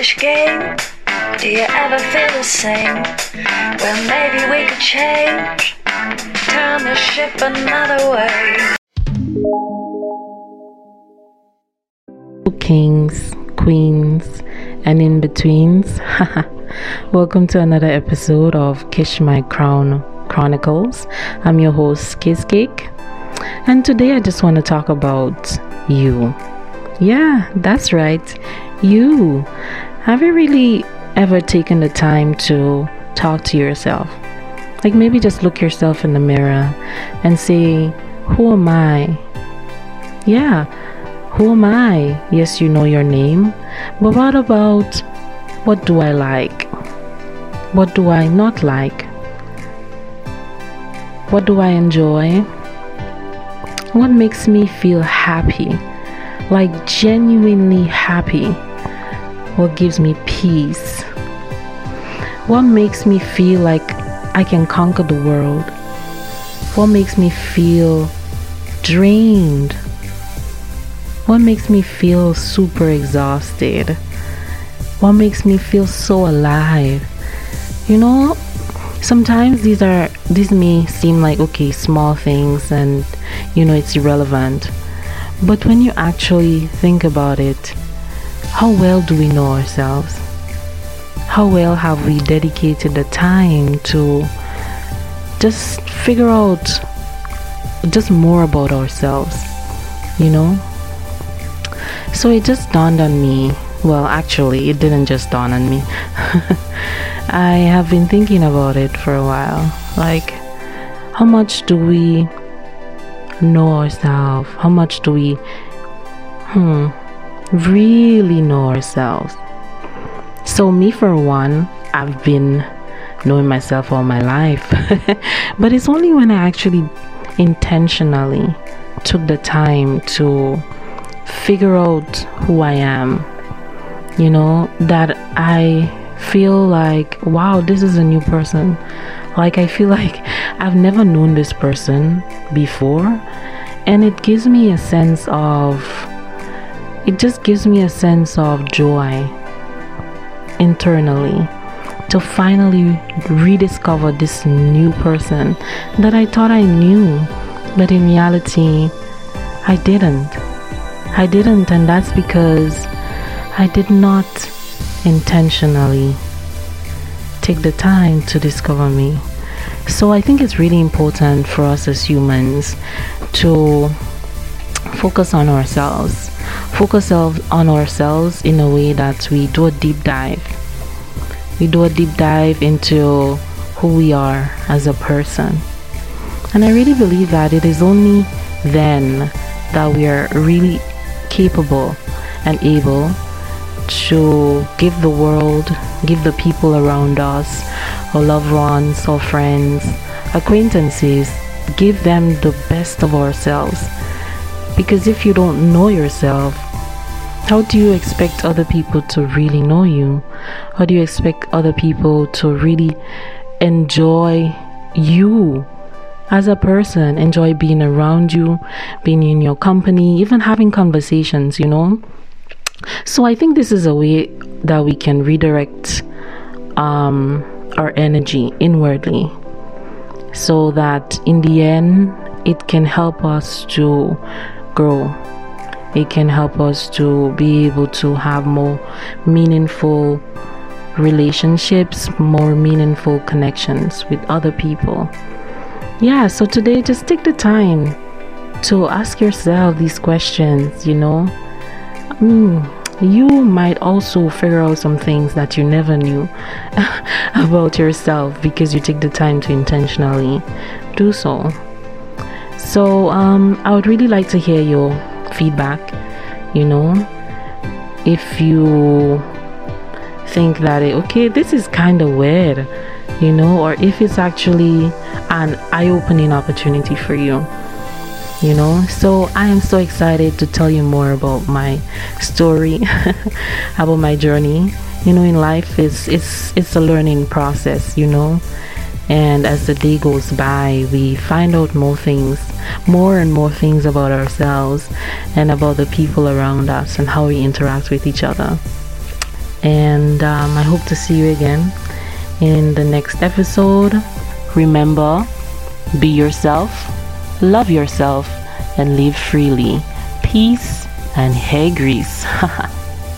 childish game? Do you ever feel the same? Well, maybe we could change. Turn the ship another way. Kings, queens, and in betweens. Welcome to another episode of Kish My Crown Chronicles. I'm your host, Kiss Cake, and today I just want to talk about you. Yeah, that's right, you. Have you really ever taken the time to talk to yourself? Like maybe just look yourself in the mirror and say, Who am I? Yeah, who am I? Yes, you know your name, but what about what do I like? What do I not like? What do I enjoy? What makes me feel happy? Like genuinely happy? What gives me peace? What makes me feel like I can conquer the world? What makes me feel drained? What makes me feel super exhausted? What makes me feel so alive? You know, sometimes these are these may seem like okay, small things and you know it's irrelevant. But when you actually think about it, how well do we know ourselves? How well have we dedicated the time to just figure out just more about ourselves, you know? So it just dawned on me. Well, actually, it didn't just dawn on me. I have been thinking about it for a while. Like, how much do we know ourselves? How much do we, hmm, really know ourselves? So, me for one, I've been knowing myself all my life. but it's only when I actually intentionally took the time to figure out who I am, you know, that I feel like, wow, this is a new person. Like, I feel like I've never known this person before. And it gives me a sense of, it just gives me a sense of joy internally to finally rediscover this new person that I thought I knew, but in reality, I didn't. I didn't, and that's because I did not intentionally take the time to discover me. So I think it's really important for us as humans to focus on ourselves. Focus on ourselves in a way that we do a deep dive. We do a deep dive into who we are as a person. And I really believe that it is only then that we are really capable and able to give the world, give the people around us, our loved ones, our friends, acquaintances, give them the best of ourselves. Because if you don't know yourself, how do you expect other people to really know you? How do you expect other people to really enjoy you? as a person, enjoy being around you, being in your company, even having conversations, you know. So I think this is a way that we can redirect um, our energy inwardly so that in the end it can help us to grow. It can help us to be able to have more meaningful relationships, more meaningful connections with other people. Yeah, so today just take the time to ask yourself these questions, you know. Mm, you might also figure out some things that you never knew about yourself because you take the time to intentionally do so. So, um, I would really like to hear your feedback, you know. If you think that, it, okay, this is kind of weird you know, or if it's actually an eye opening opportunity for you, you know. So I am so excited to tell you more about my story, about my journey. You know, in life, it's, it's, it's a learning process, you know. And as the day goes by, we find out more things, more and more things about ourselves and about the people around us and how we interact with each other. and um, I hope to see you again in the next episode. Remember, be yourself, love yourself, and live freely. Peace and hey grease.